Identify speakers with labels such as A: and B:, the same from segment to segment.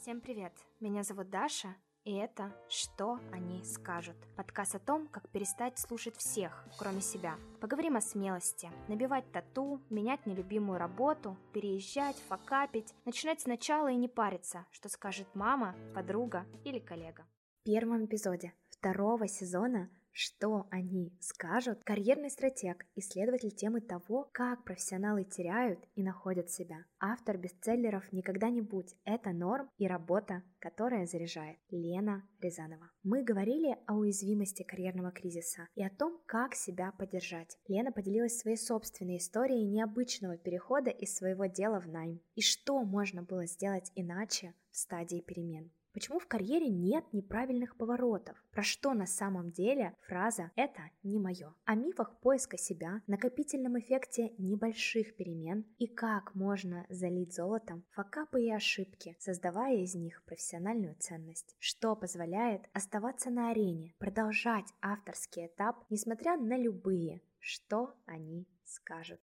A: Всем привет! Меня зовут Даша, и это «Что они скажут?» Подкаст о том, как перестать слушать всех, кроме себя. Поговорим о смелости, набивать тату, менять нелюбимую работу, переезжать, факапить, начинать сначала и не париться, что скажет мама, подруга или коллега. В первом эпизоде второго сезона что они скажут? Карьерный стратег, исследователь темы того, как профессионалы теряют и находят себя. Автор бестселлеров «Никогда не будь» — это норм и работа, которая заряжает. Лена Рязанова. Мы говорили о уязвимости карьерного кризиса и о том, как себя поддержать. Лена поделилась своей собственной историей необычного перехода из своего дела в найм. И что можно было сделать иначе в стадии перемен. Почему в карьере нет неправильных поворотов? Про что на самом деле фраза «это не мое?» О мифах поиска себя, накопительном эффекте небольших перемен и как можно залить золотом факапы и ошибки, создавая из них профессиональную ценность. Что позволяет оставаться на арене, продолжать авторский этап, несмотря на любые, что они скажут.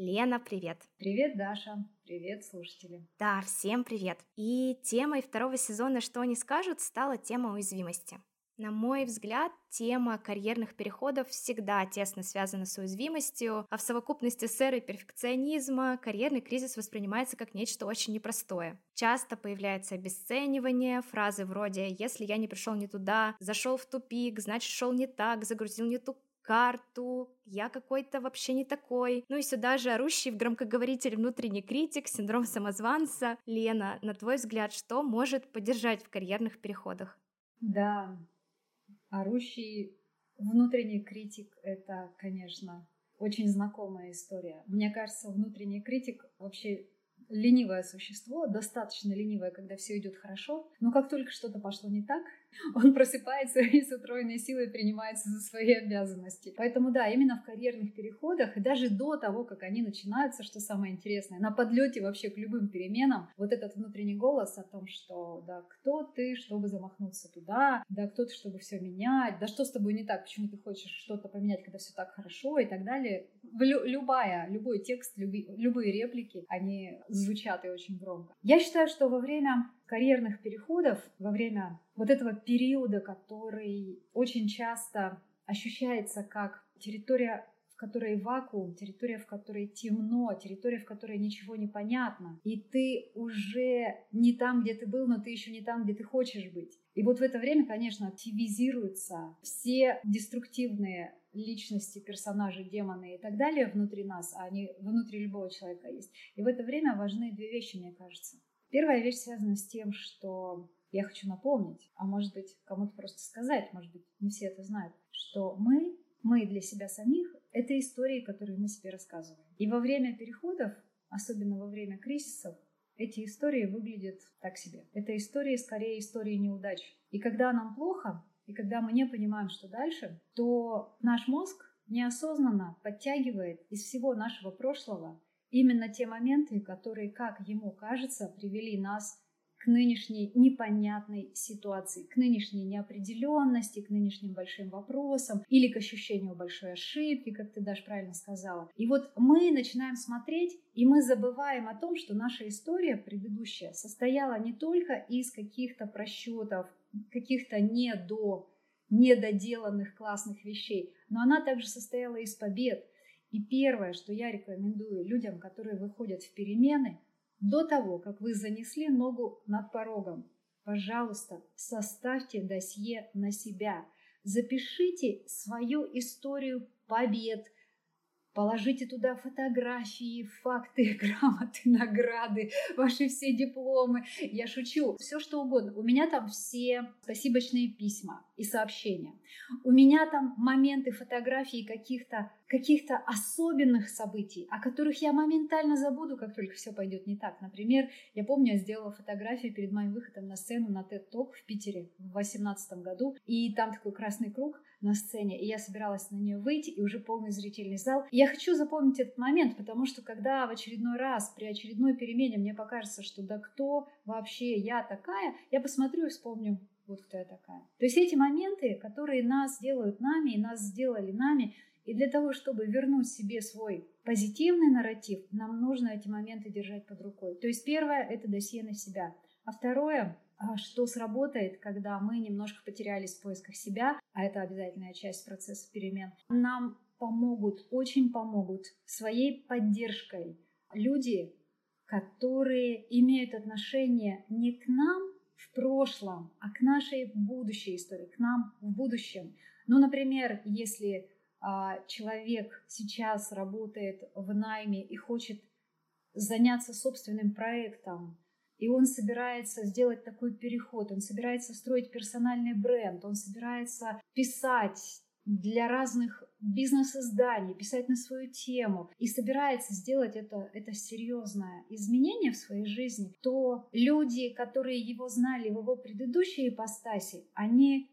A: Лена, привет.
B: Привет, Даша. Привет, слушатели.
A: Да, всем привет. И темой второго сезона «Что они скажут» стала тема уязвимости. На мой взгляд, тема карьерных переходов всегда тесно связана с уязвимостью, а в совокупности с эрой перфекционизма карьерный кризис воспринимается как нечто очень непростое. Часто появляется обесценивание, фразы вроде «если я не пришел не туда», «зашел в тупик», «значит шел не так», «загрузил не ту карту, я какой-то вообще не такой. Ну и сюда же орущий в громкоговоритель внутренний критик, синдром самозванца. Лена, на твой взгляд, что может поддержать в карьерных переходах?
B: Да, орущий внутренний критик — это, конечно, очень знакомая история. Мне кажется, внутренний критик вообще ленивое существо, достаточно ленивое, когда все идет хорошо, но как только что-то пошло не так, он просыпается и с утроенной силой принимается за свои обязанности. Поэтому да, именно в карьерных переходах и даже до того, как они начинаются, что самое интересное, на подлете вообще к любым переменам, вот этот внутренний голос о том, что да, кто ты, чтобы замахнуться туда, да, кто ты, чтобы все менять, да что с тобой не так, почему ты хочешь что-то поменять, когда все так хорошо и так далее. Лю- любая, любой текст, люби, любые реплики, они звучат и очень громко. Я считаю, что во время карьерных переходов, во время вот этого периода, который очень часто ощущается как территория в которой вакуум, территория, в которой темно, территория, в которой ничего не понятно. И ты уже не там, где ты был, но ты еще не там, где ты хочешь быть. И вот в это время, конечно, активизируются все деструктивные личности, персонажи, демоны и так далее внутри нас, а они внутри любого человека есть. И в это время важны две вещи, мне кажется. Первая вещь связана с тем, что я хочу напомнить, а может быть кому-то просто сказать, может быть не все это знают, что мы, мы для себя самих, это истории, которые мы себе рассказываем. И во время переходов, особенно во время кризисов, эти истории выглядят так себе. Это истории скорее истории неудач. И когда нам плохо, и когда мы не понимаем, что дальше, то наш мозг неосознанно подтягивает из всего нашего прошлого именно те моменты, которые, как ему кажется, привели нас к нынешней непонятной ситуации, к нынешней неопределенности, к нынешним большим вопросам или к ощущению большой ошибки, как ты, Даш, правильно сказала. И вот мы начинаем смотреть, и мы забываем о том, что наша история предыдущая состояла не только из каких-то просчетов, каких-то недо, недоделанных классных вещей, но она также состояла из побед, и первое, что я рекомендую людям, которые выходят в перемены, до того, как вы занесли ногу над порогом, пожалуйста, составьте досье на себя. Запишите свою историю побед – Положите туда фотографии, факты, грамоты, награды, ваши все дипломы. Я шучу, все что угодно. У меня там все спасибочные письма и сообщения. У меня там моменты, фотографии каких-то каких-то особенных событий, о которых я моментально забуду, как только все пойдет не так. Например, я помню, я сделала фотографию перед моим выходом на сцену на TED Talk в Питере в 2018 году, и там такой красный круг на сцене, и я собиралась на нее выйти, и уже полный зрительный зал. И я хочу запомнить этот момент, потому что когда в очередной раз, при очередной перемене мне покажется, что да кто вообще я такая, я посмотрю и вспомню, вот кто я такая. То есть эти моменты, которые нас делают нами и нас сделали нами, и для того, чтобы вернуть себе свой позитивный нарратив, нам нужно эти моменты держать под рукой. То есть первое – это досье на себя. А второе, а что сработает, когда мы немножко потерялись в поисках себя, а это обязательная часть процесса перемен, нам помогут, очень помогут своей поддержкой люди, которые имеют отношение не к нам в прошлом, а к нашей будущей истории, к нам в будущем. Ну, например, если а, человек сейчас работает в найме и хочет заняться собственным проектом, и он собирается сделать такой переход, он собирается строить персональный бренд, он собирается писать для разных бизнес-изданий, писать на свою тему и собирается сделать это, это серьезное изменение в своей жизни, то люди, которые его знали в его предыдущей ипостаси, они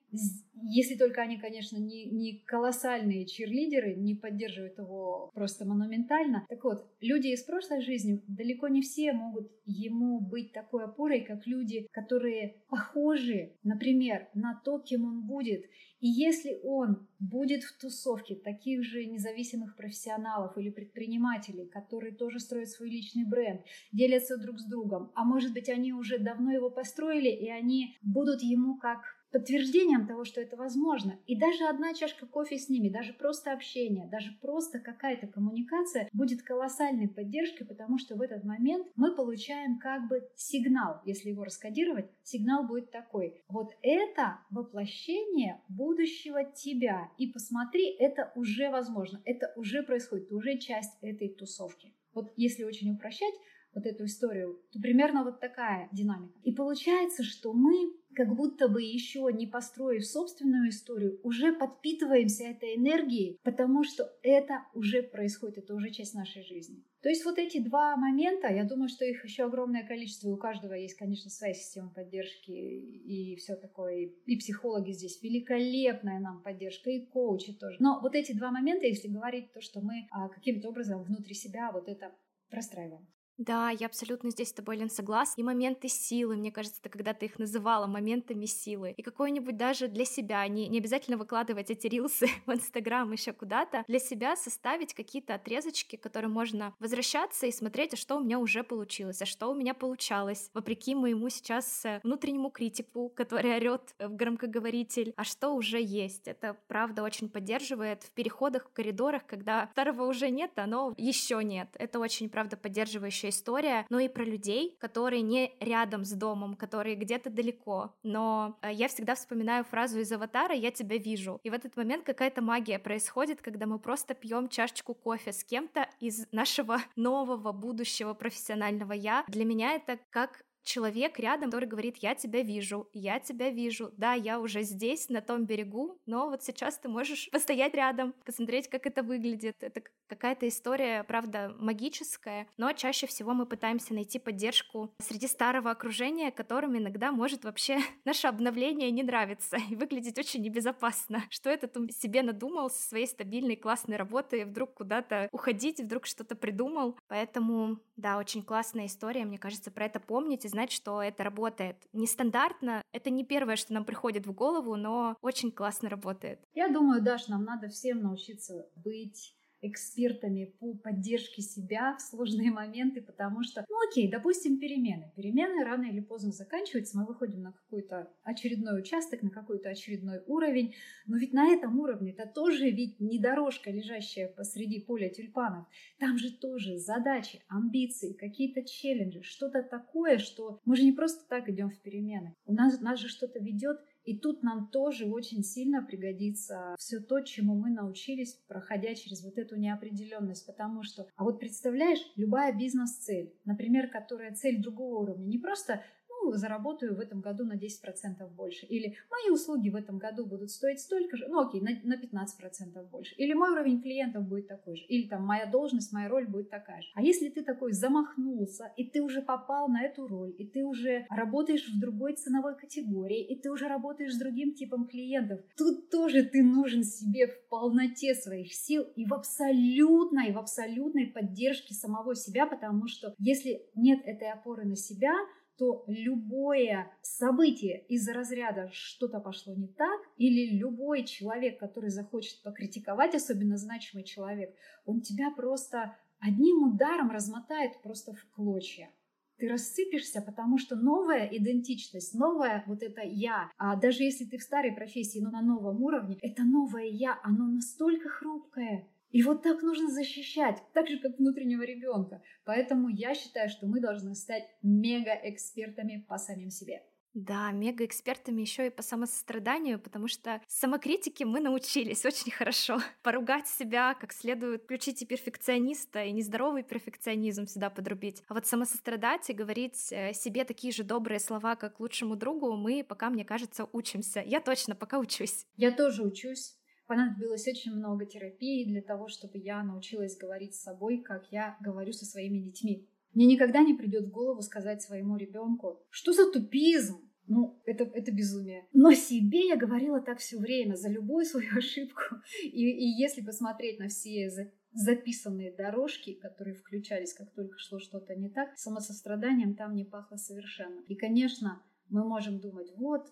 B: если только они, конечно, не, не колоссальные чирлидеры, не поддерживают его просто монументально. Так вот, люди из прошлой жизни далеко не все могут ему быть такой опорой, как люди, которые похожи, например, на то, кем он будет. И если он будет в тусовке таких же независимых профессионалов или предпринимателей, которые тоже строят свой личный бренд, делятся друг с другом, а может быть они уже давно его построили, и они будут ему как подтверждением того, что это возможно. И даже одна чашка кофе с ними, даже просто общение, даже просто какая-то коммуникация будет колоссальной поддержкой, потому что в этот момент мы получаем как бы сигнал, если его раскодировать, сигнал будет такой. Вот это воплощение будущего тебя. И посмотри, это уже возможно, это уже происходит, ты уже часть этой тусовки. Вот если очень упрощать, вот эту историю, то примерно вот такая динамика. И получается, что мы как будто бы еще не построив собственную историю, уже подпитываемся этой энергией, потому что это уже происходит, это уже часть нашей жизни. То есть вот эти два момента, я думаю, что их еще огромное количество, у каждого есть, конечно, своя система поддержки и все такое, и психологи здесь великолепная нам поддержка, и коучи тоже. Но вот эти два момента, если говорить то, что мы а, каким-то образом внутри себя вот это простраиваем.
A: Да, я абсолютно здесь с тобой, Лен, согласна. И моменты силы, мне кажется, ты их называла моментами силы. И какой-нибудь даже для себя, не, не обязательно выкладывать эти рилсы в Инстаграм еще куда-то, для себя составить какие-то отрезочки, которые можно возвращаться и смотреть, а что у меня уже получилось, а что у меня получалось, вопреки моему сейчас э, внутреннему критику, который орет в громкоговоритель, а что уже есть. Это правда очень поддерживает в переходах, в коридорах, когда старого уже нет, а оно еще нет. Это очень правда поддерживающая следующая история, но и про людей, которые не рядом с домом, которые где-то далеко. Но э, я всегда вспоминаю фразу из «Аватара» «Я тебя вижу». И в этот момент какая-то магия происходит, когда мы просто пьем чашечку кофе с кем-то из нашего нового будущего профессионального «я». Для меня это как человек рядом, который говорит, я тебя вижу, я тебя вижу, да, я уже здесь, на том берегу, но вот сейчас ты можешь постоять рядом, посмотреть, как это выглядит. Это какая-то история, правда, магическая, но чаще всего мы пытаемся найти поддержку среди старого окружения, которым иногда может вообще наше обновление не нравиться и выглядеть очень небезопасно. Что этот себе надумал со своей стабильной классной работы, вдруг куда-то уходить, вдруг что-то придумал. Поэтому, да, очень классная история, мне кажется, про это помнить и знать, что это работает. Нестандартно, это не первое, что нам приходит в голову, но очень классно работает.
B: Я думаю, Даш, нам надо всем научиться быть экспертами по поддержке себя в сложные моменты, потому что, ну окей, допустим, перемены. Перемены рано или поздно заканчиваются, мы выходим на какой-то очередной участок, на какой-то очередной уровень, но ведь на этом уровне это тоже ведь не дорожка, лежащая посреди поля тюльпанов. Там же тоже задачи, амбиции, какие-то челленджи, что-то такое, что мы же не просто так идем в перемены. У нас, нас же что-то ведет и тут нам тоже очень сильно пригодится все то, чему мы научились, проходя через вот эту неопределенность. Потому что, а вот представляешь, любая бизнес-цель, например, которая цель другого уровня, не просто ну, заработаю в этом году на 10% больше. Или мои услуги в этом году будут стоить столько же, ну окей, на, на 15% больше. Или мой уровень клиентов будет такой же. Или там моя должность, моя роль будет такая же. А если ты такой замахнулся, и ты уже попал на эту роль, и ты уже работаешь в другой ценовой категории, и ты уже работаешь с другим типом клиентов, тут тоже ты нужен себе в полноте своих сил и в абсолютной, в абсолютной поддержке самого себя, потому что если нет этой опоры на себя, то любое событие из разряда что-то пошло не так, или любой человек, который захочет покритиковать, особенно значимый человек, он тебя просто одним ударом размотает просто в клочья. ты рассыпешься, потому что новая идентичность, новая вот это я, а даже если ты в старой профессии, но на новом уровне, это новое я, оно настолько хрупкое, и вот так нужно защищать, так же, как внутреннего ребенка. Поэтому я считаю, что мы должны стать мега-экспертами по самим себе.
A: Да, мега-экспертами еще и по самосостраданию, потому что самокритики мы научились очень хорошо. Поругать себя как следует, включить и перфекциониста, и нездоровый перфекционизм сюда подрубить. А вот самосострадать и говорить э, себе такие же добрые слова, как лучшему другу, мы пока, мне кажется, учимся. Я точно пока учусь.
B: Я тоже учусь. Понадобилось очень много терапии для того, чтобы я научилась говорить с собой, как я говорю со своими детьми. Мне никогда не придет в голову сказать своему ребенку, что за тупизм, ну, это, это безумие. Но себе я говорила так все время, за любую свою ошибку. И, и если посмотреть на все за, записанные дорожки, которые включались, как только шло что-то не так, самосостраданием там не пахло совершенно. И, конечно, мы можем думать, вот,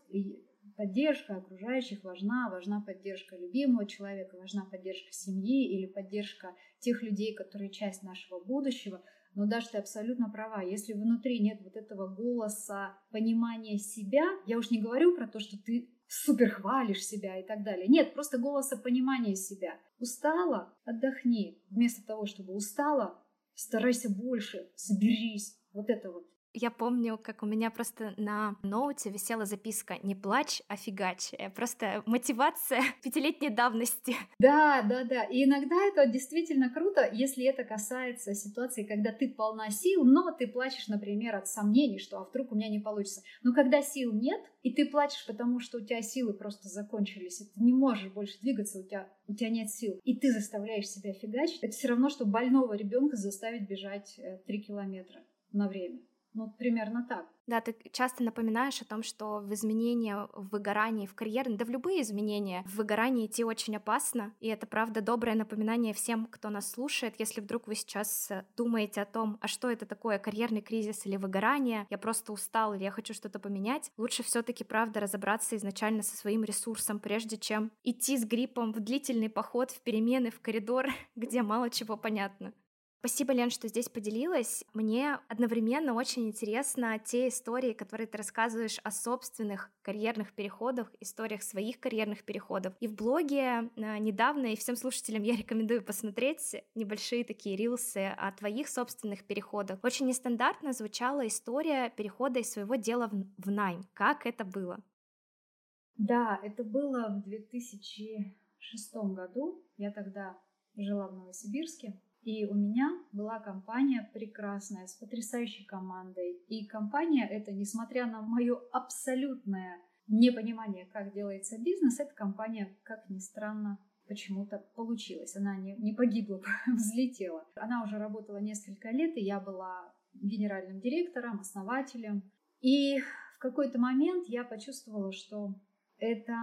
B: поддержка окружающих важна, важна поддержка любимого человека, важна поддержка семьи или поддержка тех людей, которые часть нашего будущего – но даже ты абсолютно права. Если внутри нет вот этого голоса понимания себя, я уж не говорю про то, что ты супер хвалишь себя и так далее. Нет, просто голоса понимания себя. Устала? Отдохни. Вместо того, чтобы устала, старайся больше, соберись. Вот это вот.
A: Я помню, как у меня просто на ноуте висела записка «Не плачь, а фигач». Э, просто мотивация пятилетней давности.
B: Да, да, да. И иногда это действительно круто, если это касается ситуации, когда ты полна сил, но ты плачешь, например, от сомнений, что а вдруг у меня не получится. Но когда сил нет, и ты плачешь, потому что у тебя силы просто закончились, и ты не можешь больше двигаться, у тебя, у тебя нет сил, и ты заставляешь себя фигачить, это все равно, что больного ребенка заставить бежать э, три километра на время. Ну, примерно так.
A: Да, ты часто напоминаешь о том, что в изменения, в выгорании, в карьере, да в любые изменения, в выгорании идти очень опасно. И это, правда, доброе напоминание всем, кто нас слушает. Если вдруг вы сейчас э, думаете о том, а что это такое, карьерный кризис или выгорание, я просто устал или я хочу что-то поменять, лучше все таки правда, разобраться изначально со своим ресурсом, прежде чем идти с гриппом в длительный поход, в перемены, в коридор, где мало чего понятно. Спасибо, Лен, что здесь поделилась. Мне одновременно очень интересно те истории, которые ты рассказываешь о собственных карьерных переходах, историях своих карьерных переходов. И в блоге э, недавно, и всем слушателям я рекомендую посмотреть небольшие такие рилсы о твоих собственных переходах. Очень нестандартно звучала история перехода из своего дела в найм. Как это было?
B: Да, это было в 2006 году. Я тогда жила в Новосибирске. И у меня была компания прекрасная, с потрясающей командой. И компания эта, несмотря на мое абсолютное непонимание, как делается бизнес, эта компания, как ни странно, почему-то получилась. Она не, не погибла, взлетела. Она уже работала несколько лет, и я была генеральным директором, основателем. И в какой-то момент я почувствовала, что это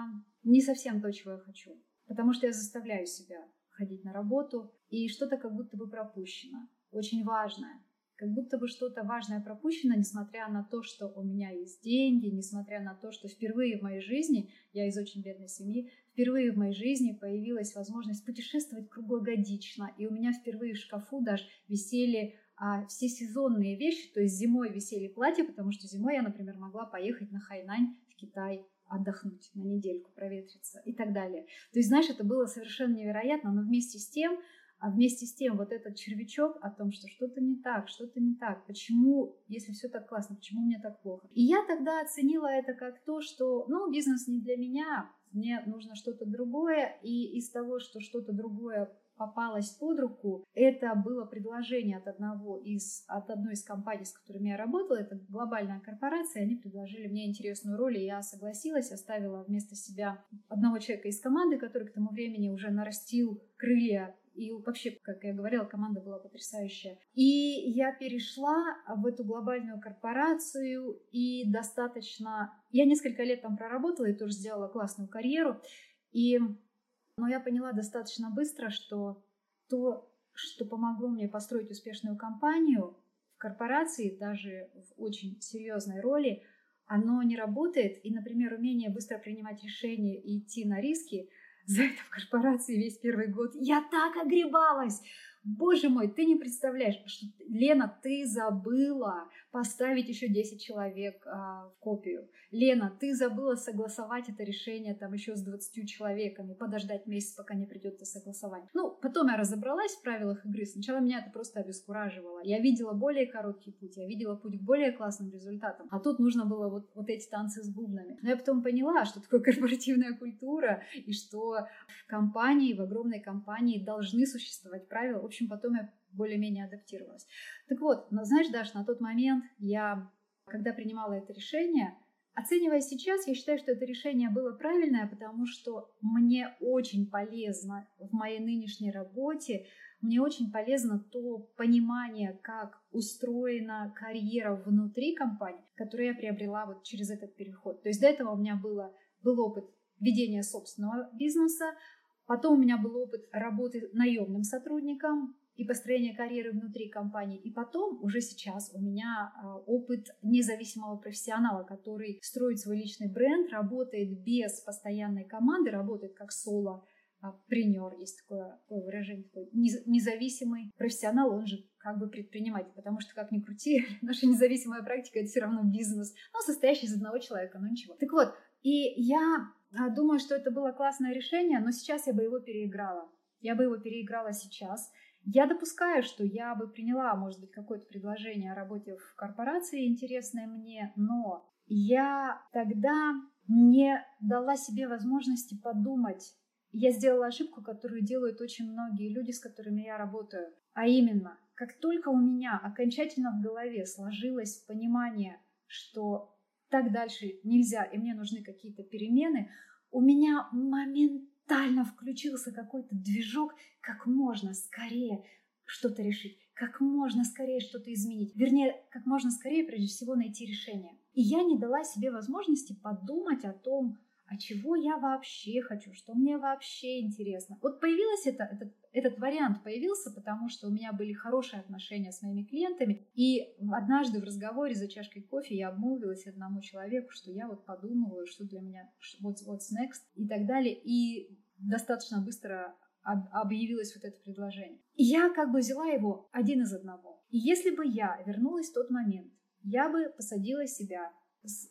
B: не совсем то, чего я хочу. Потому что я заставляю себя ходить на работу, и что-то как будто бы пропущено. Очень важное. Как будто бы что-то важное пропущено, несмотря на то, что у меня есть деньги, несмотря на то, что впервые в моей жизни, я из очень бедной семьи, впервые в моей жизни появилась возможность путешествовать круглогодично. И у меня впервые в шкафу даже висели а, все сезонные вещи, то есть зимой висели платья, потому что зимой я, например, могла поехать на Хайнань в Китай отдохнуть на недельку, проветриться и так далее. То есть, знаешь, это было совершенно невероятно, но вместе с тем, а вместе с тем вот этот червячок о том, что что-то не так, что-то не так, почему, если все так классно, почему мне так плохо. И я тогда оценила это как то, что, ну, бизнес не для меня, мне нужно что-то другое, и из того, что что-то другое попалось под руку, это было предложение от одного из, от одной из компаний, с которыми я работала, это глобальная корпорация, они предложили мне интересную роль, и я согласилась, оставила вместо себя одного человека из команды, который к тому времени уже нарастил крылья и вообще, как я говорила, команда была потрясающая. И я перешла в эту глобальную корпорацию и достаточно... Я несколько лет там проработала и тоже сделала классную карьеру. И но я поняла достаточно быстро, что то, что помогло мне построить успешную компанию в корпорации, даже в очень серьезной роли, оно не работает. И, например, умение быстро принимать решения и идти на риски, за это в корпорации весь первый год я так огребалась. Боже мой, ты не представляешь, что, Лена, ты забыла поставить еще 10 человек а, в копию. Лена, ты забыла согласовать это решение там еще с 20 человеками, подождать месяц, пока не придет это согласование. Ну, потом я разобралась в правилах игры. Сначала меня это просто обескураживало. Я видела более короткий путь, я видела путь к более классным результатам. А тут нужно было вот, вот эти танцы с бубнами. Но я потом поняла, что такое корпоративная культура, и что в компании, в огромной компании должны существовать правила. Общем, потом я более-менее адаптировалась. Так вот, но знаешь, Даш, на тот момент я, когда принимала это решение, Оценивая сейчас, я считаю, что это решение было правильное, потому что мне очень полезно в моей нынешней работе, мне очень полезно то понимание, как устроена карьера внутри компании, которую я приобрела вот через этот переход. То есть до этого у меня было, был опыт ведения собственного бизнеса, потом у меня был опыт работы наемным сотрудником, и построение карьеры внутри компании. И потом, уже сейчас, у меня а, опыт независимого профессионала, который строит свой личный бренд, работает без постоянной команды, работает как соло, а, есть такое, такое выражение, такой независимый профессионал, он же как бы предприниматель, потому что, как ни крути, наша независимая практика — это все равно бизнес, но состоящий из одного человека, ну ничего. Так вот, и я думаю, что это было классное решение, но сейчас я бы его переиграла. Я бы его переиграла сейчас, я допускаю, что я бы приняла, может быть, какое-то предложение о работе в корпорации интересное мне, но я тогда не дала себе возможности подумать. Я сделала ошибку, которую делают очень многие люди, с которыми я работаю. А именно, как только у меня окончательно в голове сложилось понимание, что так дальше нельзя, и мне нужны какие-то перемены, у меня момент моментально включился какой-то движок, как можно скорее что-то решить, как можно скорее что-то изменить. Вернее, как можно скорее, прежде всего, найти решение. И я не дала себе возможности подумать о том, а чего я вообще хочу, что мне вообще интересно. Вот появилось это, этот, этот вариант появился, потому что у меня были хорошие отношения с моими клиентами, и однажды в разговоре за чашкой кофе я обмолвилась одному человеку, что я вот подумываю, что для меня, what's, what's next и так далее, и достаточно быстро объявилось вот это предложение. И я как бы взяла его один из одного. И если бы я вернулась в тот момент, я бы посадила себя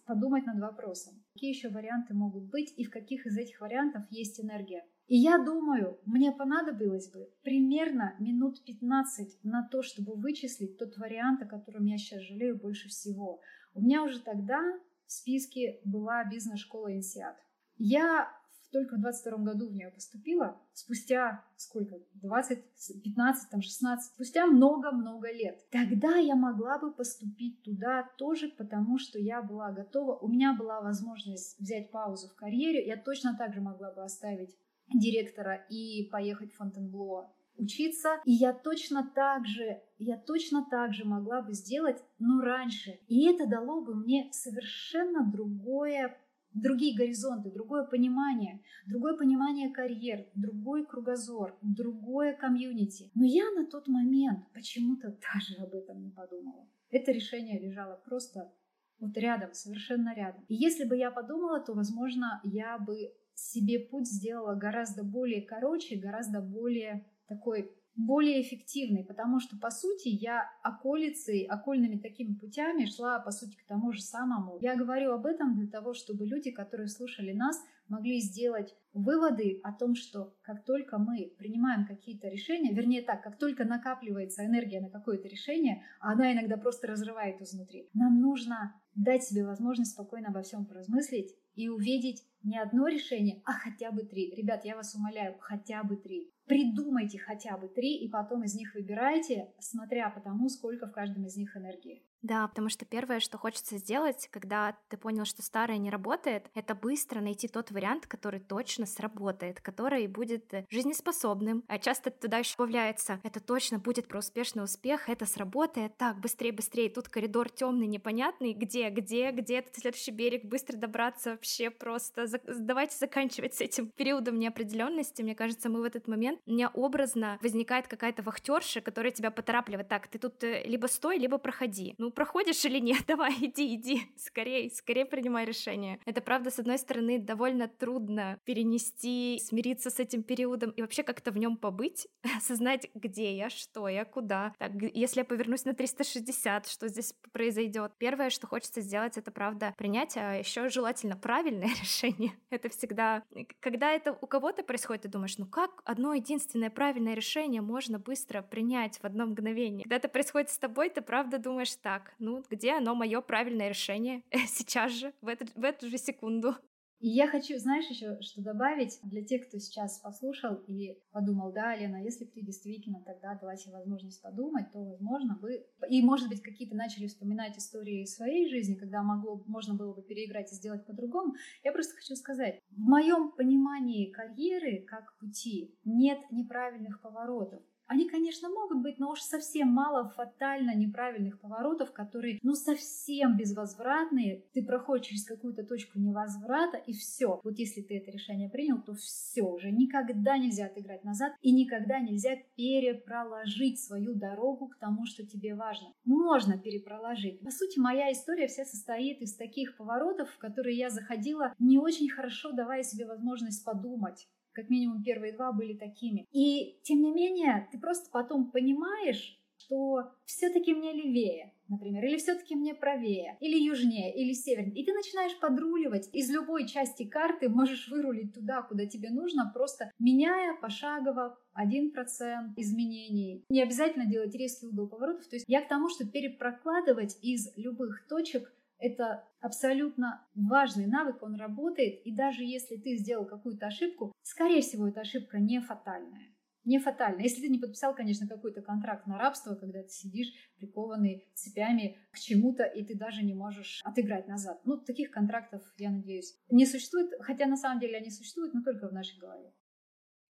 B: подумать над вопросом, какие еще варианты могут быть и в каких из этих вариантов есть энергия. И я думаю, мне понадобилось бы примерно минут 15 на то, чтобы вычислить тот вариант, о котором я сейчас жалею больше всего. У меня уже тогда в списке была бизнес-школа Инсиат. Я только в 22 году в нее поступила, спустя сколько, 20, 15, там 16, спустя много-много лет. Тогда я могла бы поступить туда тоже, потому что я была готова, у меня была возможность взять паузу в карьере, я точно так же могла бы оставить директора и поехать в Фонтенбло учиться. И я точно так же, я точно так же могла бы сделать, но раньше. И это дало бы мне совершенно другое другие горизонты, другое понимание, другое понимание карьер, другой кругозор, другое комьюнити. Но я на тот момент почему-то даже об этом не подумала. Это решение лежало просто вот рядом, совершенно рядом. И если бы я подумала, то, возможно, я бы себе путь сделала гораздо более короче, гораздо более такой более эффективной, потому что, по сути, я околицей, окольными такими путями шла, по сути, к тому же самому. Я говорю об этом для того, чтобы люди, которые слушали нас, могли сделать выводы о том, что как только мы принимаем какие-то решения, вернее так, как только накапливается энергия на какое-то решение, она иногда просто разрывает изнутри, нам нужно дать себе возможность спокойно обо всем поразмыслить и увидеть не одно решение, а хотя бы три. Ребят, я вас умоляю, хотя бы три. Придумайте хотя бы три, и потом из них выбирайте, смотря по тому, сколько в каждом из них энергии.
A: Да, потому что первое, что хочется сделать, когда ты понял, что старое не работает, это быстро найти тот вариант, который точно сработает, который будет жизнеспособным. А часто туда еще добавляется, это точно будет про успешный успех, это сработает, так, быстрее, быстрее, тут коридор темный, непонятный, где, где, где этот следующий берег, быстро добраться вообще просто. Давайте заканчивать с этим периодом неопределенности. Мне кажется, мы в этот момент, у меня образно возникает какая-то вахтерша, которая тебя поторапливает, так, ты тут э, либо стой, либо проходи. Ну, проходишь или нет, давай, иди, иди, скорее, скорее принимай решение. Это, правда, с одной стороны, довольно трудно перенести, смириться с этим периодом и вообще как-то в нем побыть, осознать, где я, что я, куда. Так, если я повернусь на 360, что здесь произойдет? Первое, что хочется сделать, это, правда, принять, а еще желательно правильное решение. Это всегда... Когда это у кого-то происходит, ты думаешь, ну как одно единственное правильное решение можно быстро принять в одно мгновение? Когда это происходит с тобой, ты правда думаешь так, ну где оно мое правильное решение? Сейчас же, в эту, в эту же секунду.
B: И я хочу, знаешь, еще что добавить для тех, кто сейчас послушал и подумал, да, Лена, если бы ты действительно тогда дала себе возможность подумать, то, возможно, бы... И, может быть, какие-то начали вспоминать истории своей жизни, когда могло, можно было бы переиграть и сделать по-другому. Я просто хочу сказать, в моем понимании карьеры как пути нет неправильных поворотов. Они, конечно, могут быть, но уж совсем мало фатально неправильных поворотов, которые, ну, совсем безвозвратные. Ты проходишь через какую-то точку невозврата, и все. Вот если ты это решение принял, то все уже. Никогда нельзя отыграть назад, и никогда нельзя перепроложить свою дорогу к тому, что тебе важно. Можно перепроложить. По сути, моя история вся состоит из таких поворотов, в которые я заходила не очень хорошо, давая себе возможность подумать как минимум первые два были такими. И тем не менее, ты просто потом понимаешь, что все-таки мне левее, например, или все-таки мне правее, или южнее, или севернее. И ты начинаешь подруливать. Из любой части карты можешь вырулить туда, куда тебе нужно, просто меняя пошагово 1% изменений. Не обязательно делать резкий угол поворотов. То есть я к тому, что перепрокладывать из любых точек это абсолютно важный навык, он работает, и даже если ты сделал какую-то ошибку, скорее всего, эта ошибка не фатальная. Не фатальная. Если ты не подписал, конечно, какой-то контракт на рабство, когда ты сидишь прикованный цепями к чему-то, и ты даже не можешь отыграть назад. Ну, таких контрактов, я надеюсь, не существует, хотя на самом деле они существуют, но только в нашей голове.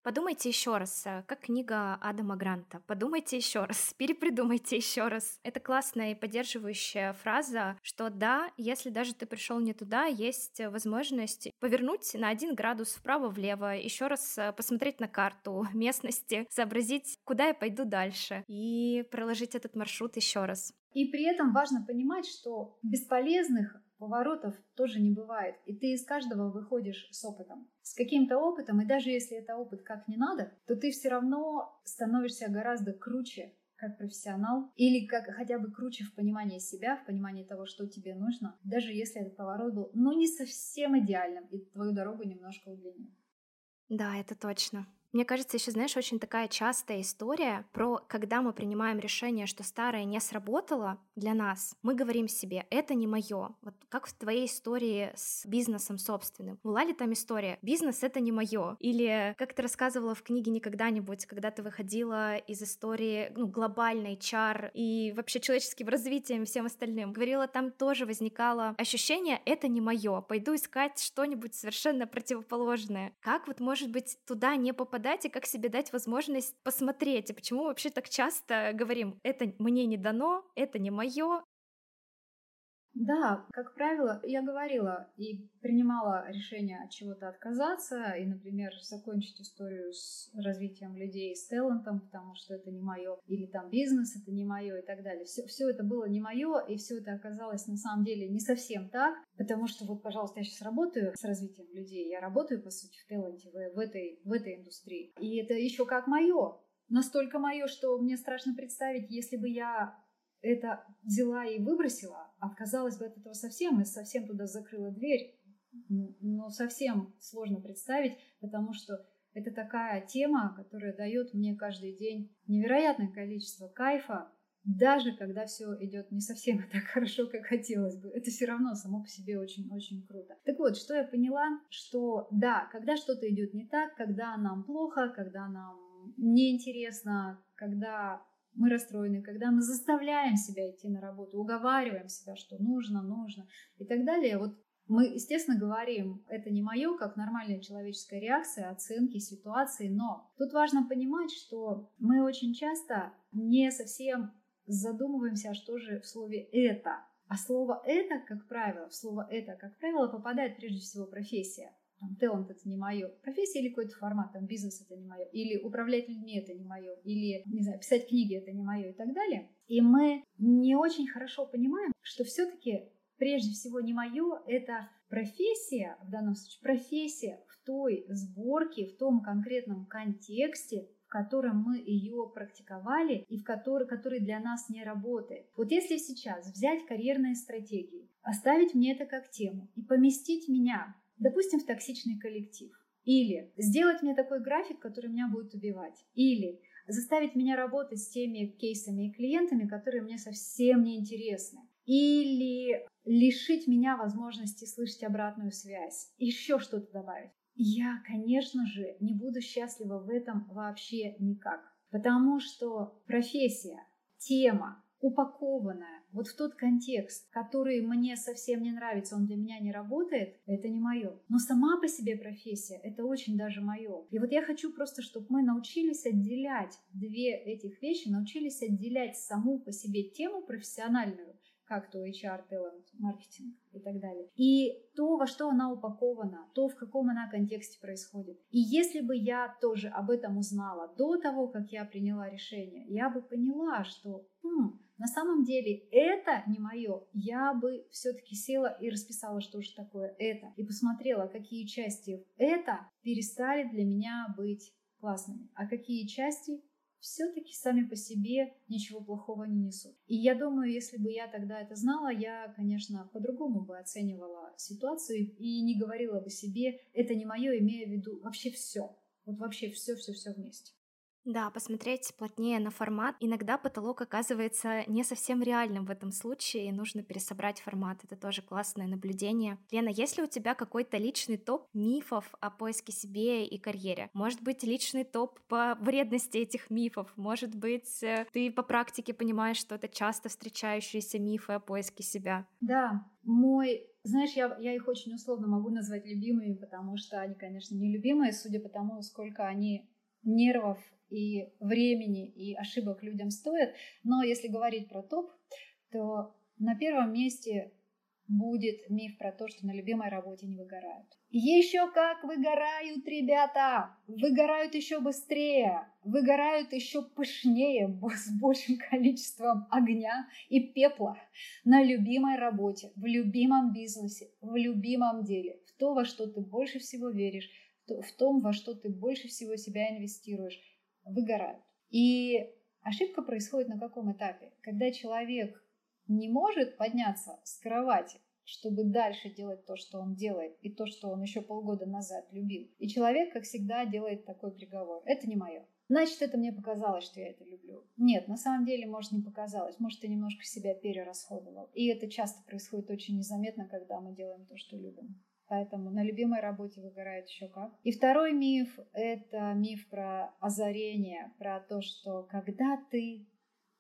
A: Подумайте еще раз, э, как книга Адама Гранта. Подумайте еще раз, перепридумайте еще раз. Это классная и поддерживающая фраза, что да, если даже ты пришел не туда, есть возможность повернуть на один градус вправо-влево, еще раз э, посмотреть на карту местности, сообразить, куда я пойду дальше и проложить этот маршрут еще раз.
B: И при этом важно понимать, что бесполезных поворотов тоже не бывает. И ты из каждого выходишь с опытом. С каким-то опытом, и даже если это опыт как не надо, то ты все равно становишься гораздо круче как профессионал или как хотя бы круче в понимании себя, в понимании того, что тебе нужно, даже если этот поворот был, ну, не совсем идеальным, и твою дорогу немножко удлинил.
A: Да, это точно. Мне кажется, еще, знаешь, очень такая частая история про, когда мы принимаем решение, что старое не сработало для нас, мы говорим себе, это не мое. Вот как в твоей истории с бизнесом собственным. Была ли там история, бизнес это не мое? Или как ты рассказывала в книге «Никогда-нибудь», когда ты выходила из истории ну, глобальной чар и вообще человеческим развитием и всем остальным, говорила, там тоже возникало ощущение, это не мое, пойду искать что-нибудь совершенно противоположное. Как вот, может быть, туда не попадать подать и как себе дать возможность посмотреть, и почему вообще так часто говорим, это мне не дано, это не мое,
B: да, как правило, я говорила и принимала решение от чего-то отказаться и, например, закончить историю с развитием людей с талантом, потому что это не мое, или там бизнес это не мое и так далее. Все, все это было не мое, и все это оказалось на самом деле не совсем так, потому что вот, пожалуйста, я сейчас работаю с развитием людей, я работаю, по сути, в таланте, в, в, этой, в этой индустрии. И это еще как мое, настолько мое, что мне страшно представить, если бы я это взяла и выбросила, отказалась бы от этого совсем и совсем туда закрыла дверь, ну, совсем сложно представить, потому что это такая тема, которая дает мне каждый день невероятное количество кайфа, даже когда все идет не совсем так хорошо, как хотелось бы. Это все равно само по себе очень-очень круто. Так вот, что я поняла, что да, когда что-то идет не так, когда нам плохо, когда нам неинтересно, когда мы расстроены, когда мы заставляем себя идти на работу, уговариваем себя, что нужно, нужно и так далее. Вот мы, естественно, говорим, это не мое, как нормальная человеческая реакция, оценки ситуации, но тут важно понимать, что мы очень часто не совсем задумываемся, а что же в слове «это». А слово «это», как правило, в слово «это», как правило, попадает прежде всего профессия. Там, талант это не мое, профессия или какой-то формат, там, бизнес это не мое, или управлять людьми это не мое, или, не знаю, писать книги это не мое и так далее. И мы не очень хорошо понимаем, что все-таки прежде всего не мое, это профессия, в данном случае профессия в той сборке, в том конкретном контексте, в котором мы ее практиковали и в который, который для нас не работает. Вот если сейчас взять карьерные стратегии, оставить мне это как тему и поместить меня, допустим, в токсичный коллектив, или сделать мне такой график, который меня будет убивать, или заставить меня работать с теми кейсами и клиентами, которые мне совсем не интересны, или лишить меня возможности слышать обратную связь, еще что-то добавить. Я, конечно же, не буду счастлива в этом вообще никак, потому что профессия, тема, упакованная вот в тот контекст, который мне совсем не нравится, он для меня не работает, это не мое. Но сама по себе профессия, это очень даже мое. И вот я хочу просто, чтобы мы научились отделять две этих вещи, научились отделять саму по себе тему профессиональную как то HR, talent, маркетинг и так далее. И то, во что она упакована, то, в каком она контексте происходит. И если бы я тоже об этом узнала до того, как я приняла решение, я бы поняла, что хм, на самом деле это не мое. Я бы все-таки села и расписала, что же такое это, и посмотрела, какие части это перестали для меня быть классными, а какие части все-таки сами по себе ничего плохого не несут. И я думаю, если бы я тогда это знала, я, конечно, по-другому бы оценивала ситуацию и не говорила бы себе, это не мое, имея в виду вообще все. Вот вообще все-все-все вместе.
A: Да, посмотреть плотнее на формат. Иногда потолок оказывается не совсем реальным в этом случае, и нужно пересобрать формат. Это тоже классное наблюдение. Лена, есть ли у тебя какой-то личный топ мифов о поиске себе и карьере? Может быть, личный топ по вредности этих мифов? Может быть, э, ты по практике понимаешь, что это часто встречающиеся мифы о поиске себя?
B: Да, мой знаешь, я, я их очень условно могу назвать любимыми, потому что они, конечно, не любимые, судя по тому, сколько они нервов и времени, и ошибок людям стоит. Но если говорить про топ, то на первом месте будет миф про то, что на любимой работе не выгорают. Еще как выгорают, ребята! Выгорают еще быстрее, выгорают еще пышнее, с большим количеством огня и пепла на любимой работе, в любимом бизнесе, в любимом деле, в то, во что ты больше всего веришь, в том, во что ты больше всего себя инвестируешь выгорают. И ошибка происходит на каком этапе? Когда человек не может подняться с кровати, чтобы дальше делать то, что он делает, и то, что он еще полгода назад любил. И человек, как всегда, делает такой приговор. Это не мое. Значит, это мне показалось, что я это люблю. Нет, на самом деле, может, не показалось. Может, ты немножко себя перерасходовал. И это часто происходит очень незаметно, когда мы делаем то, что любим. Поэтому на любимой работе выгорает еще как. И второй миф – это миф про озарение, про то, что когда ты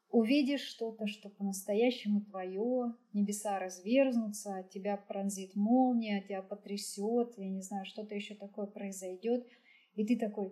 B: увидишь что-то, что по-настоящему твое, небеса разверзнутся, тебя пронзит молния, тебя потрясет, я не знаю, что-то еще такое произойдет, и ты такой,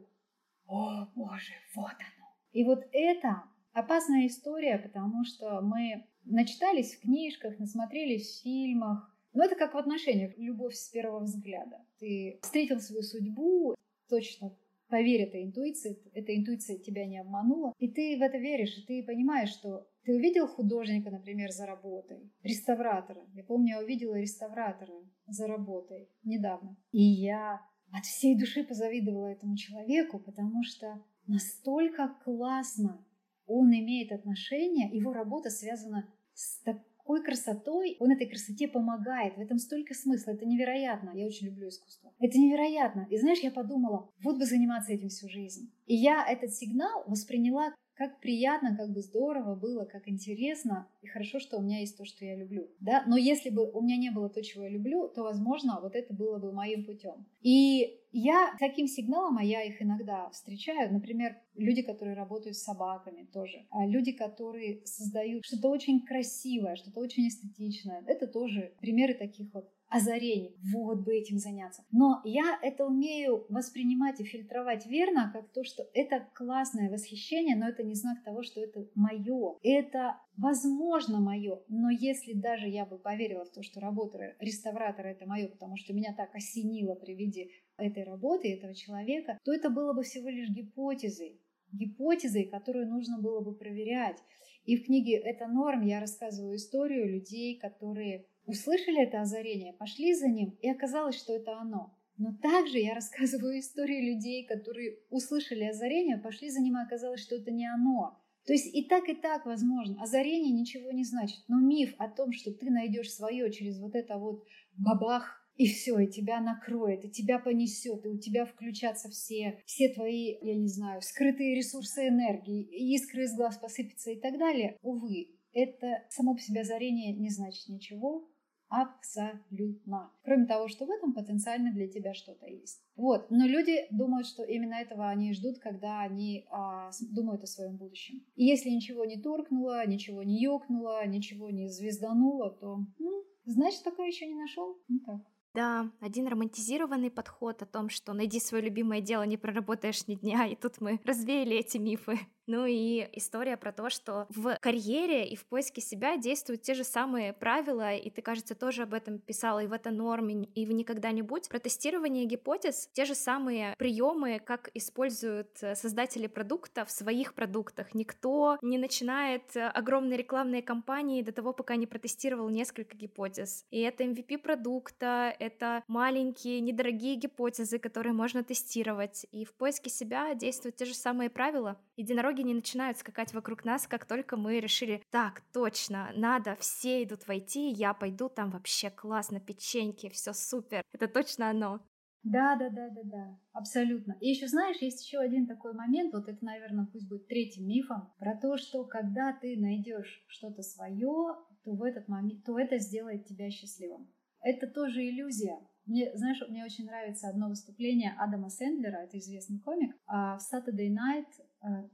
B: о боже, вот оно. И вот это опасная история, потому что мы начитались в книжках, насмотрелись в фильмах, но это как в отношениях, любовь с первого взгляда. Ты встретил свою судьбу, точно поверь этой интуиции, эта интуиция тебя не обманула, и ты в это веришь, и ты понимаешь, что ты увидел художника, например, за работой, реставратора. Я помню, я увидела реставратора за работой недавно. И я от всей души позавидовала этому человеку, потому что настолько классно он имеет отношение, его работа связана с так такой красотой, он этой красоте помогает. В этом столько смысла. Это невероятно. Я очень люблю искусство. Это невероятно. И знаешь, я подумала, вот бы заниматься этим всю жизнь. И я этот сигнал восприняла как приятно, как бы здорово было, как интересно, и хорошо, что у меня есть то, что я люблю, да, но если бы у меня не было то, чего я люблю, то, возможно, вот это было бы моим путем. И я таким сигналом, а я их иногда встречаю, например, люди, которые работают с собаками тоже, а люди, которые создают что-то очень красивое, что-то очень эстетичное, это тоже примеры таких вот озарений. Вот бы этим заняться. Но я это умею воспринимать и фильтровать верно, как то, что это классное восхищение, но это не знак того, что это мое. Это, возможно, мое. Но если даже я бы поверила в то, что работа реставратора это мое, потому что меня так осенило при виде этой работы, этого человека, то это было бы всего лишь гипотезой. Гипотезой, которую нужно было бы проверять. И в книге «Это норм» я рассказываю историю людей, которые услышали это озарение, пошли за ним, и оказалось, что это оно. Но также я рассказываю истории людей, которые услышали озарение, пошли за ним, и оказалось, что это не оно. То есть и так, и так возможно. Озарение ничего не значит. Но миф о том, что ты найдешь свое через вот это вот бабах, и все, и тебя накроет, и тебя понесет, и у тебя включатся все, все твои, я не знаю, скрытые ресурсы энергии, искры из глаз посыпятся и так далее. Увы, это само по себе озарение не значит ничего, Абсолютно. Кроме того, что в этом потенциально для тебя что-то есть. Вот. Но люди думают, что именно этого они ждут, когда они а, думают о своем будущем. И если ничего не торкнуло, ничего не ёкнуло, ничего не звездануло, то ну, значит, такое еще не нашел. Ну так.
A: Да, один романтизированный подход о том, что найди свое любимое дело, не проработаешь ни дня, и тут мы развеяли эти мифы. Ну и история про то, что в карьере и в поиске себя действуют те же самые правила, и ты, кажется, тоже об этом писала, и в это норме, и в никогда-нибудь. Про тестирование гипотез те же самые приемы, как используют создатели продукта в своих продуктах. Никто не начинает огромные рекламные кампании до того, пока не протестировал несколько гипотез. И это MVP продукта, это маленькие, недорогие гипотезы, которые можно тестировать. И в поиске себя действуют те же самые правила. Единороги ноги не начинают скакать вокруг нас, как только мы решили, так, точно, надо, все идут войти, я пойду, там вообще классно, печеньки, все супер, это точно оно.
B: Да, да, да, да, да, абсолютно. И еще знаешь, есть еще один такой момент, вот это, наверное, пусть будет третьим мифом, про то, что когда ты найдешь что-то свое, то в этот момент, то это сделает тебя счастливым. Это тоже иллюзия. Мне, знаешь, мне очень нравится одно выступление Адама Сэндлера, это известный комик, а в Saturday Night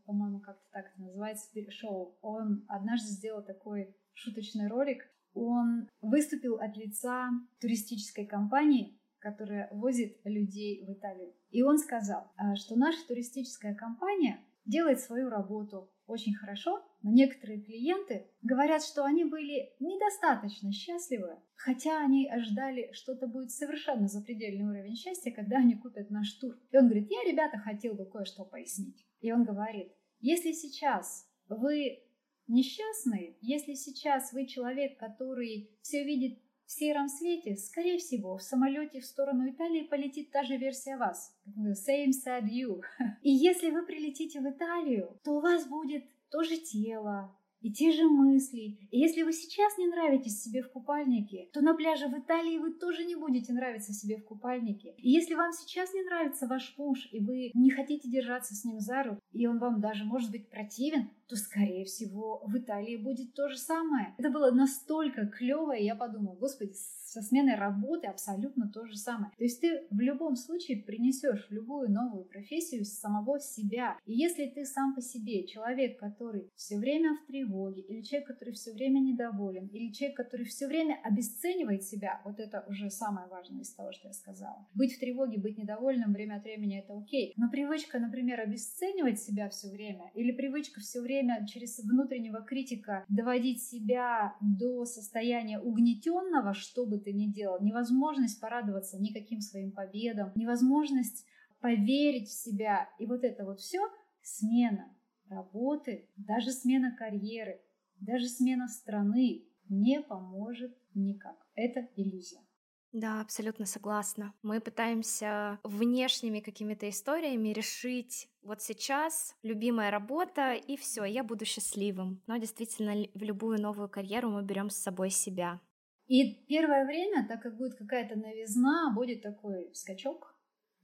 B: по-моему, как-то так это называется, шоу, он однажды сделал такой шуточный ролик. Он выступил от лица туристической компании, которая возит людей в Италию. И он сказал, э, что наша туристическая компания делает свою работу очень хорошо, но некоторые клиенты говорят, что они были недостаточно счастливы, хотя они ожидали, что это будет совершенно запредельный уровень счастья, когда они купят наш тур. И он говорит, я, ребята, хотел бы кое-что пояснить. И он говорит, если сейчас вы несчастный, если сейчас вы человек, который все видит в сером свете, скорее всего, в самолете в сторону Италии полетит та же версия вас. Same sad you. И если вы прилетите в Италию, то у вас будет то же тело, и те же мысли. И если вы сейчас не нравитесь себе в купальнике, то на пляже в Италии вы тоже не будете нравиться себе в купальнике. И если вам сейчас не нравится ваш муж, и вы не хотите держаться с ним за руку, и он вам даже может быть противен, то, скорее всего, в Италии будет то же самое. Это было настолько клево, и я подумала, господи, со сменой работы абсолютно то же самое. То есть ты в любом случае принесешь любую новую профессию самого себя. И если ты сам по себе человек, который все время в тревоге, или человек, который все время недоволен, или человек, который все время обесценивает себя, вот это уже самое важное из того, что я сказала. Быть в тревоге, быть недовольным время от времени это окей. Но привычка, например, обесценивать себя все время, или привычка все время через внутреннего критика доводить себя до состояния угнетенного, чтобы ты ни делал, невозможность порадоваться никаким своим победам, невозможность поверить в себя. И вот это вот все смена работы, даже смена карьеры, даже смена страны не поможет никак. Это иллюзия.
A: Да, абсолютно согласна. Мы пытаемся внешними какими-то историями решить вот сейчас любимая работа и все, я буду счастливым. Но действительно в любую новую карьеру мы берем с собой себя.
B: И первое время, так как будет какая-то новизна, будет такой скачок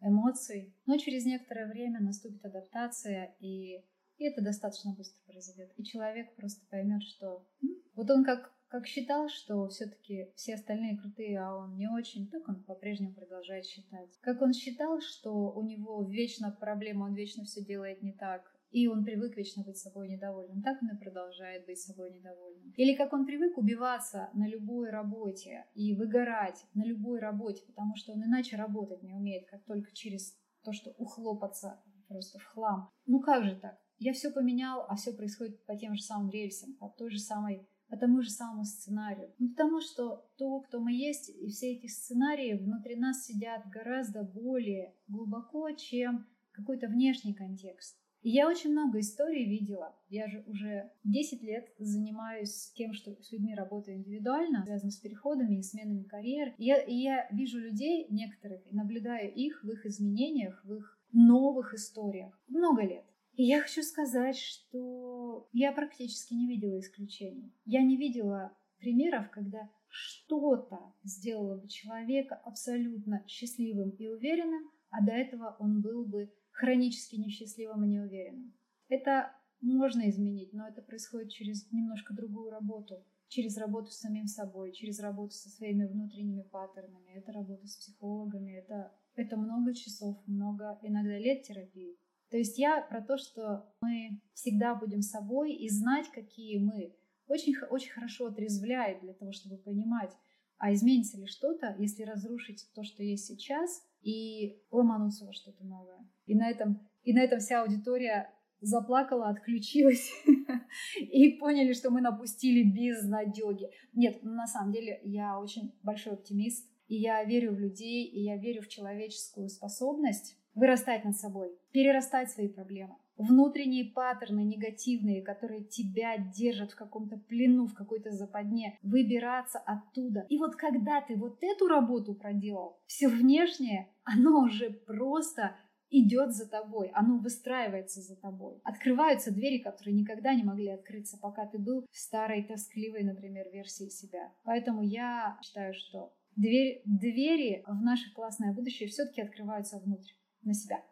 B: эмоций. Но через некоторое время наступит адаптация, и, и это достаточно быстро произойдет. И человек просто поймет, что вот он как, как считал, что все-таки все остальные крутые, а он не очень, так он по-прежнему продолжает считать. Как он считал, что у него вечно проблема, он вечно все делает не так, и он привык вечно быть собой недовольным. Так он и продолжает быть собой недовольным. Или как он привык убиваться на любой работе и выгорать на любой работе, потому что он иначе работать не умеет, как только через то, что ухлопаться просто в хлам. Ну как же так? я все поменял, а все происходит по тем же самым рельсам, по той же самой по тому же самому сценарию. Ну, потому что то, кто мы есть, и все эти сценарии внутри нас сидят гораздо более глубоко, чем какой-то внешний контекст. И я очень много историй видела. Я же уже 10 лет занимаюсь тем, что с людьми работаю индивидуально, связано с переходами и сменами карьер. И я, и я вижу людей некоторых и наблюдаю их в их изменениях, в их новых историях. Много лет. Я хочу сказать, что я практически не видела исключений. Я не видела примеров, когда что-то сделало бы человека абсолютно счастливым и уверенным, а до этого он был бы хронически несчастливым и неуверенным. Это можно изменить, но это происходит через немножко другую работу, через работу с самим собой, через работу со своими внутренними паттернами. Это работа с психологами, это, это много часов, много иногда лет терапии. То есть я про то, что мы всегда будем собой и знать, какие мы, очень, очень хорошо отрезвляет для того, чтобы понимать, а изменится ли что-то, если разрушить то, что есть сейчас, и ломануться во что-то новое. И на этом, и на этом вся аудитория заплакала, отключилась и поняли, что мы напустили безнадеги. Нет, на самом деле я очень большой оптимист, и я верю в людей, и я верю в человеческую способность вырастать над собой, перерастать свои проблемы. Внутренние паттерны негативные, которые тебя держат в каком-то плену, в какой-то западне, выбираться оттуда. И вот когда ты вот эту работу проделал, все внешнее, оно уже просто идет за тобой, оно выстраивается за тобой. Открываются двери, которые никогда не могли открыться, пока ты был в старой, тоскливой, например, версии себя. Поэтому я считаю, что дверь, двери в наше классное будущее все-таки открываются внутрь на себя.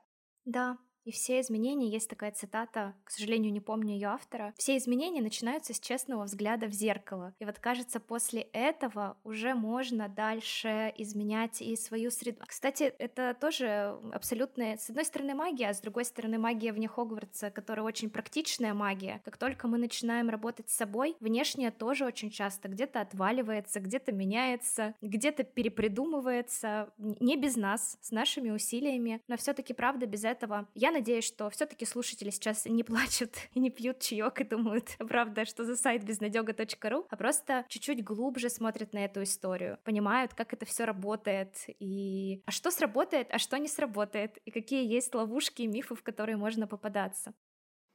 A: Да, и все изменения, есть такая цитата, к сожалению, не помню ее автора, все изменения начинаются с честного взгляда в зеркало. И вот кажется, после этого уже можно дальше изменять и свою среду. Кстати, это тоже абсолютная, с одной стороны, магия, а с другой стороны, магия вне Хогвартса, которая очень практичная магия. Как только мы начинаем работать с собой, внешнее тоже очень часто где-то отваливается, где-то меняется, где-то перепридумывается, не без нас, с нашими усилиями, но все-таки правда без этого. Я надеюсь, что все-таки слушатели сейчас не плачут и не пьют чаек и думают, правда, что за сайт безнадега.ру, а просто чуть-чуть глубже смотрят на эту историю, понимают, как это все работает, и а что сработает, а что не сработает, и какие есть ловушки и мифы, в которые можно попадаться.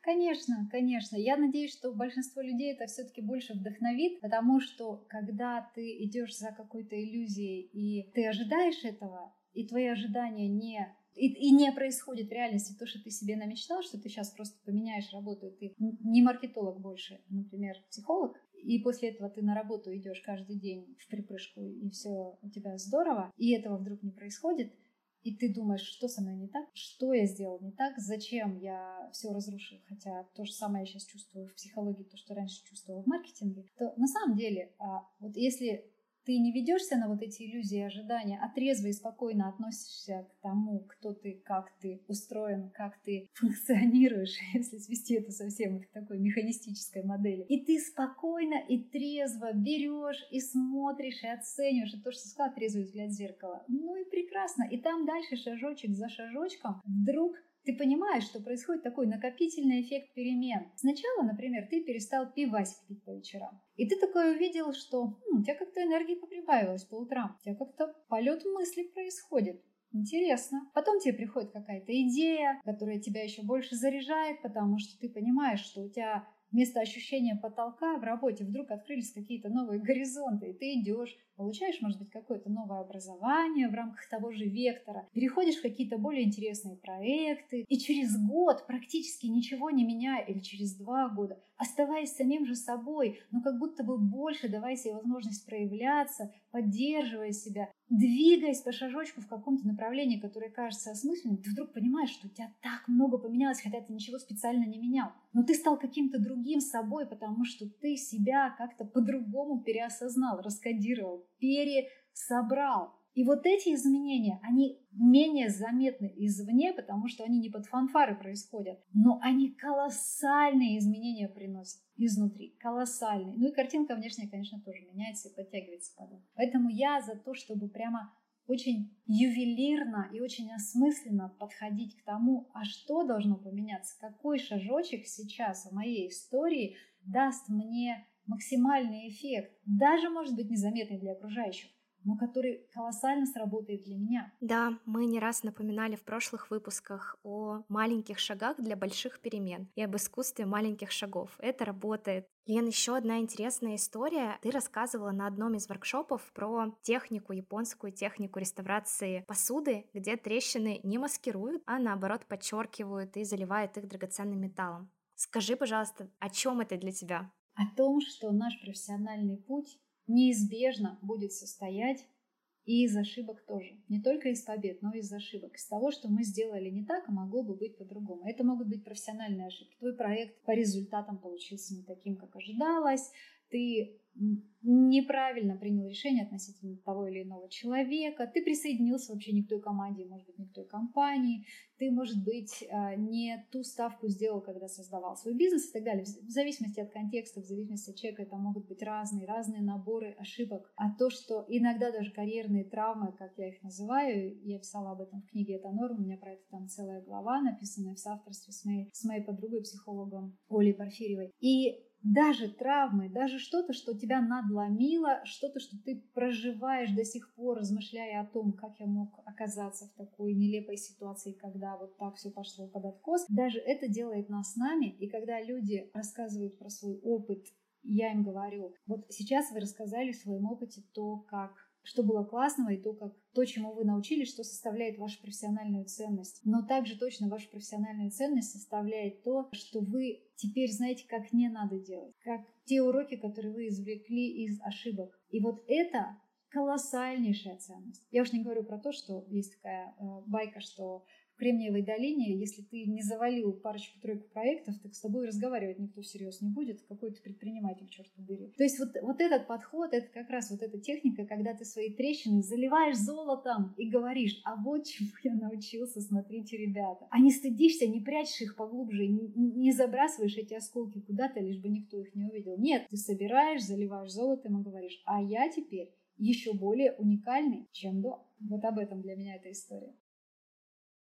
B: Конечно, конечно. Я надеюсь, что большинство людей это все-таки больше вдохновит, потому что когда ты идешь за какой-то иллюзией и ты ожидаешь этого, и твои ожидания не и, и не происходит в реальности то, что ты себе намечтал, что ты сейчас просто поменяешь работу, ты не маркетолог больше, например, психолог, и после этого ты на работу идешь каждый день в припрыжку, и все у тебя здорово, и этого вдруг не происходит, и ты думаешь, что со мной не так, что я сделал не так, зачем я все разрушил, хотя то же самое я сейчас чувствую в психологии, то, что раньше чувствовала в маркетинге, то на самом деле, а, вот если ты не ведешься на вот эти иллюзии и ожидания, а трезво и спокойно относишься к тому, кто ты, как ты устроен, как ты функционируешь, если свести это совсем к такой механистической модели. И ты спокойно и трезво берешь и смотришь и оцениваешь. Это то, что сказал трезвый взгляд в зеркало. Ну и прекрасно. И там дальше шажочек за шажочком вдруг ты понимаешь, что происходит такой накопительный эффект перемен. Сначала, например, ты перестал пивасик пить по вечерам. И ты такой увидел, что хм, у тебя как-то энергии поприбавилось по утрам. У тебя как-то полет мысли происходит. Интересно. Потом тебе приходит какая-то идея, которая тебя еще больше заряжает, потому что ты понимаешь, что у тебя вместо ощущения потолка в работе вдруг открылись какие-то новые горизонты, и ты идешь, получаешь, может быть, какое-то новое образование в рамках того же вектора, переходишь в какие-то более интересные проекты, и через год, практически ничего не меняя, или через два года, оставаясь самим же собой, но как будто бы больше давая себе возможность проявляться, поддерживая себя, двигаясь по шажочку в каком-то направлении, которое кажется осмысленным, ты вдруг понимаешь, что у тебя так много поменялось, хотя ты ничего специально не менял. Но ты стал каким-то другим собой, потому что ты себя как-то по-другому переосознал, раскодировал, пересобрал. И вот эти изменения, они менее заметны извне, потому что они не под фанфары происходят, но они колоссальные изменения приносят изнутри, колоссальные. Ну и картинка внешняя, конечно, тоже меняется и подтягивается потом. Поэтому я за то, чтобы прямо очень ювелирно и очень осмысленно подходить к тому, а что должно поменяться, какой шажочек сейчас в моей истории даст мне максимальный эффект, даже может быть незаметный для окружающих, но который колоссально сработает для меня.
A: Да, мы не раз напоминали в прошлых выпусках о маленьких шагах для больших перемен и об искусстве маленьких шагов. Это работает. Лен, еще одна интересная история. Ты рассказывала на одном из воркшопов про технику, японскую технику реставрации посуды, где трещины не маскируют, а наоборот подчеркивают и заливают их драгоценным металлом. Скажи, пожалуйста, о чем это для тебя?
B: О том, что наш профессиональный путь неизбежно будет состоять и из ошибок тоже. Не только из побед, но и из ошибок. Из того, что мы сделали не так, а могло бы быть по-другому. Это могут быть профессиональные ошибки. Твой проект по результатам получился не таким, как ожидалось. Ты неправильно принял решение относительно того или иного человека, ты присоединился вообще не к той команде, может быть, не к той компании, ты, может быть, а, не ту ставку сделал, когда создавал свой бизнес и так далее. В зависимости от контекста, в зависимости от человека, это могут быть разные, разные наборы ошибок. А то, что иногда даже карьерные травмы, как я их называю, я писала об этом в книге «Это норм», у меня про это там целая глава, написанная в соавторстве с моей, с моей подругой, психологом Олей Порфирьевой. И даже травмы, даже что-то, что тебя надломило, что-то, что ты проживаешь до сих пор, размышляя о том, как я мог оказаться в такой нелепой ситуации, когда вот так все пошло под откос, даже это делает нас нами. И когда люди рассказывают про свой опыт, я им говорю, вот сейчас вы рассказали в своем опыте то, как что было классного и то, как то, чему вы научились, что составляет вашу профессиональную ценность. Но также точно вашу профессиональную ценность составляет то, что вы теперь знаете, как не надо делать, как те уроки, которые вы извлекли из ошибок. И вот это колоссальнейшая ценность. Я уж не говорю про то, что есть такая э, байка, что в Кремниевой долине, если ты не завалил парочку-тройку проектов, так с тобой разговаривать никто всерьез не будет, какой ты предприниматель, черт побери. То есть вот, вот этот подход, это как раз вот эта техника, когда ты свои трещины заливаешь золотом и говоришь, а вот чему я научился, смотрите, ребята. А не стыдишься, не прячешь их поглубже, не, не забрасываешь эти осколки куда-то, лишь бы никто их не увидел. Нет, ты собираешь, заливаешь золотом и говоришь, а я теперь еще более уникальный, чем до. Вот об этом для меня эта история.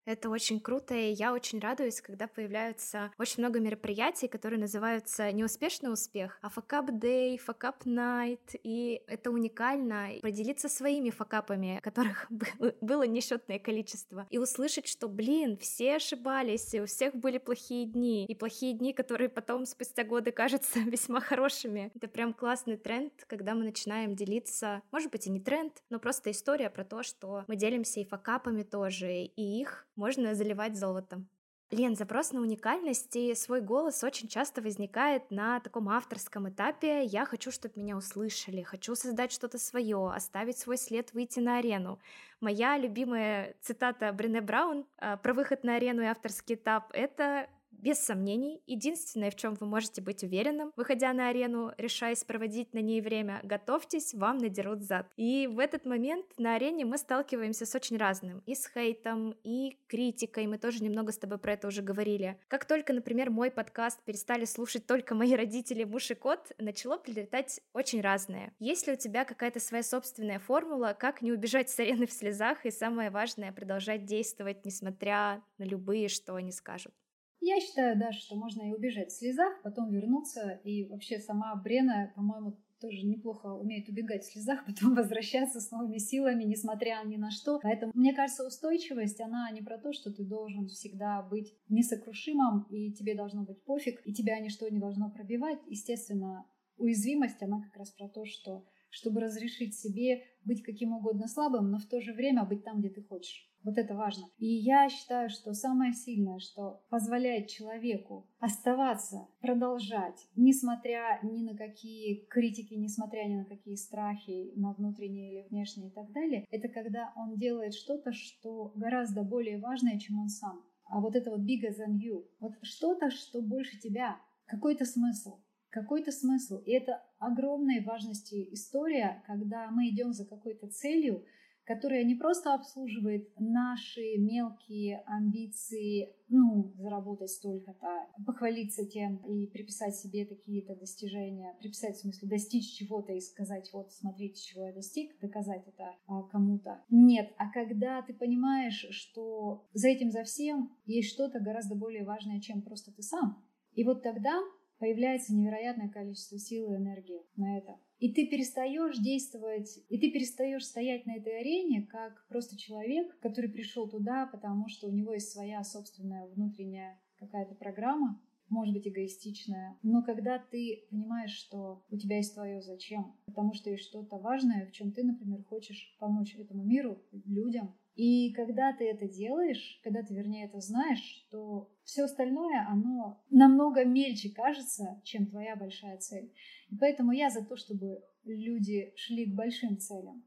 A: Это очень круто, и я очень радуюсь, когда появляются очень много мероприятий, которые называются не успешный успех, а факап day, факап night, и это уникально поделиться своими факапами, которых было несчетное количество, и услышать, что, блин, все ошибались, и у всех были плохие дни, и плохие дни, которые потом спустя годы кажутся весьма хорошими. Это прям классный тренд, когда мы начинаем делиться, может быть, и не тренд, но просто история про то, что мы делимся и факапами тоже, и их можно заливать золотом. Лен, запрос на уникальность и свой голос очень часто возникает на таком авторском этапе. Я хочу, чтобы меня услышали, хочу создать что-то свое, оставить свой след, выйти на арену. Моя любимая цитата Брене Браун э, про выход на арену и авторский этап — это без сомнений, единственное, в чем вы можете быть уверенным, выходя на арену, решаясь проводить на ней время, готовьтесь, вам надерут зад. И в этот момент на арене мы сталкиваемся с очень разным, и с хейтом, и критикой, мы тоже немного с тобой про это уже говорили. Как только, например, мой подкаст перестали слушать только мои родители, муж и кот, начало прилетать очень разное. Есть ли у тебя какая-то своя собственная формула, как не убежать с арены в слезах, и самое важное, продолжать действовать, несмотря на любые, что они скажут?
B: Я считаю даже, что можно и убежать в слезах, потом вернуться. И вообще сама Брена, по-моему, тоже неплохо умеет убегать в слезах, потом возвращаться с новыми силами, несмотря ни на что. Поэтому, мне кажется, устойчивость, она не про то, что ты должен всегда быть несокрушимым, и тебе должно быть пофиг, и тебя ничто не должно пробивать. Естественно, уязвимость, она как раз про то, что чтобы разрешить себе быть каким угодно слабым, но в то же время быть там, где ты хочешь. Вот это важно. И я считаю, что самое сильное, что позволяет человеку оставаться, продолжать, несмотря ни на какие критики, несмотря ни на какие страхи, на внутренние или внешние и так далее, это когда он делает что-то, что гораздо более важное, чем он сам. А вот это вот bigger than you. Вот что-то, что больше тебя. Какой-то смысл какой-то смысл. И это огромной важности история, когда мы идем за какой-то целью, которая не просто обслуживает наши мелкие амбиции, ну, заработать столько-то, похвалиться тем и приписать себе какие-то достижения, приписать, в смысле, достичь чего-то и сказать, вот, смотрите, чего я достиг, доказать это а, кому-то. Нет, а когда ты понимаешь, что за этим, за всем есть что-то гораздо более важное, чем просто ты сам, и вот тогда появляется невероятное количество сил и энергии на это. И ты перестаешь действовать, и ты перестаешь стоять на этой арене как просто человек, который пришел туда, потому что у него есть своя собственная внутренняя какая-то программа, может быть эгоистичная, но когда ты понимаешь, что у тебя есть твое зачем, потому что есть что-то важное, в чем ты, например, хочешь помочь этому миру, людям, и когда ты это делаешь, когда ты, вернее, это знаешь, то все остальное, оно намного мельче кажется, чем твоя большая цель. И поэтому я за то, чтобы люди шли к большим целям.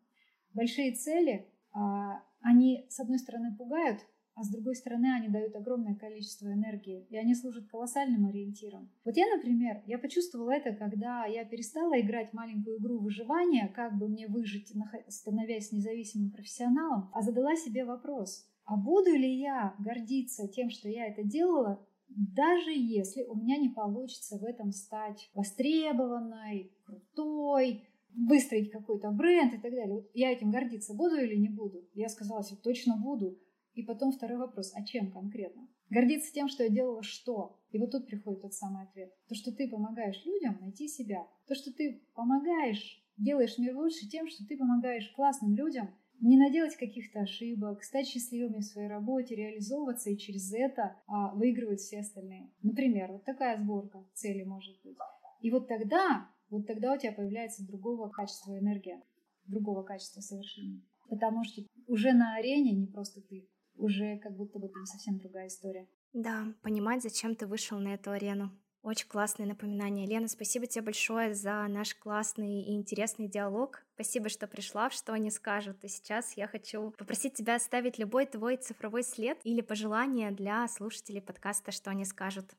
B: Большие цели, а, они, с одной стороны, пугают, а с другой стороны, они дают огромное количество энергии, и они служат колоссальным ориентиром. Вот я, например, я почувствовала это, когда я перестала играть маленькую игру выживания, как бы мне выжить, становясь независимым профессионалом, а задала себе вопрос, а буду ли я гордиться тем, что я это делала, даже если у меня не получится в этом стать востребованной, крутой, выстроить какой-то бренд и так далее. Вот я этим гордиться буду или не буду? Я сказала себе, точно буду. И потом второй вопрос, а чем конкретно? Гордиться тем, что я делала что? И вот тут приходит тот самый ответ. То, что ты помогаешь людям найти себя. То, что ты помогаешь, делаешь мир лучше тем, что ты помогаешь классным людям не наделать каких-то ошибок, стать счастливыми в своей работе, реализовываться и через это а, выигрывать все остальные. Например, вот такая сборка цели может быть. И вот тогда, вот тогда у тебя появляется другого качества энергия, другого качества совершения. Потому что уже на арене не просто ты, уже как будто бы там совсем другая история.
A: Да, понимать, зачем ты вышел на эту арену. Очень классное напоминание. Лена, спасибо тебе большое за наш классный и интересный диалог. Спасибо, что пришла в «Что они скажут». И сейчас я хочу попросить тебя оставить любой твой цифровой след или пожелание для слушателей подкаста «Что они скажут».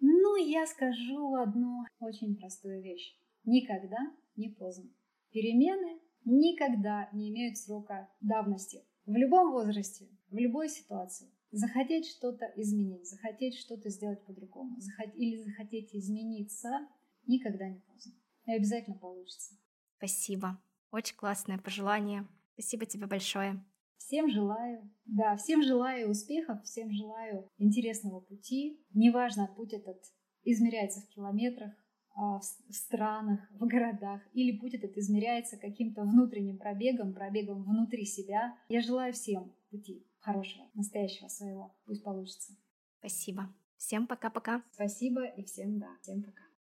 B: Ну, я скажу одну очень простую вещь. Никогда не поздно. Перемены никогда не имеют срока давности. В любом возрасте, в любой ситуации захотеть что-то изменить, захотеть что-то сделать по-другому, захот... или захотеть измениться, никогда не поздно. И обязательно получится.
A: Спасибо. Очень классное пожелание. Спасибо тебе большое.
B: Всем желаю, да, всем желаю успехов, всем желаю интересного пути. Неважно, путь этот измеряется в километрах, в странах, в городах, или путь этот измеряется каким-то внутренним пробегом, пробегом внутри себя. Я желаю всем пути хорошего, настоящего своего. Пусть получится.
A: Спасибо. Всем пока-пока.
B: Спасибо и всем да. Всем пока.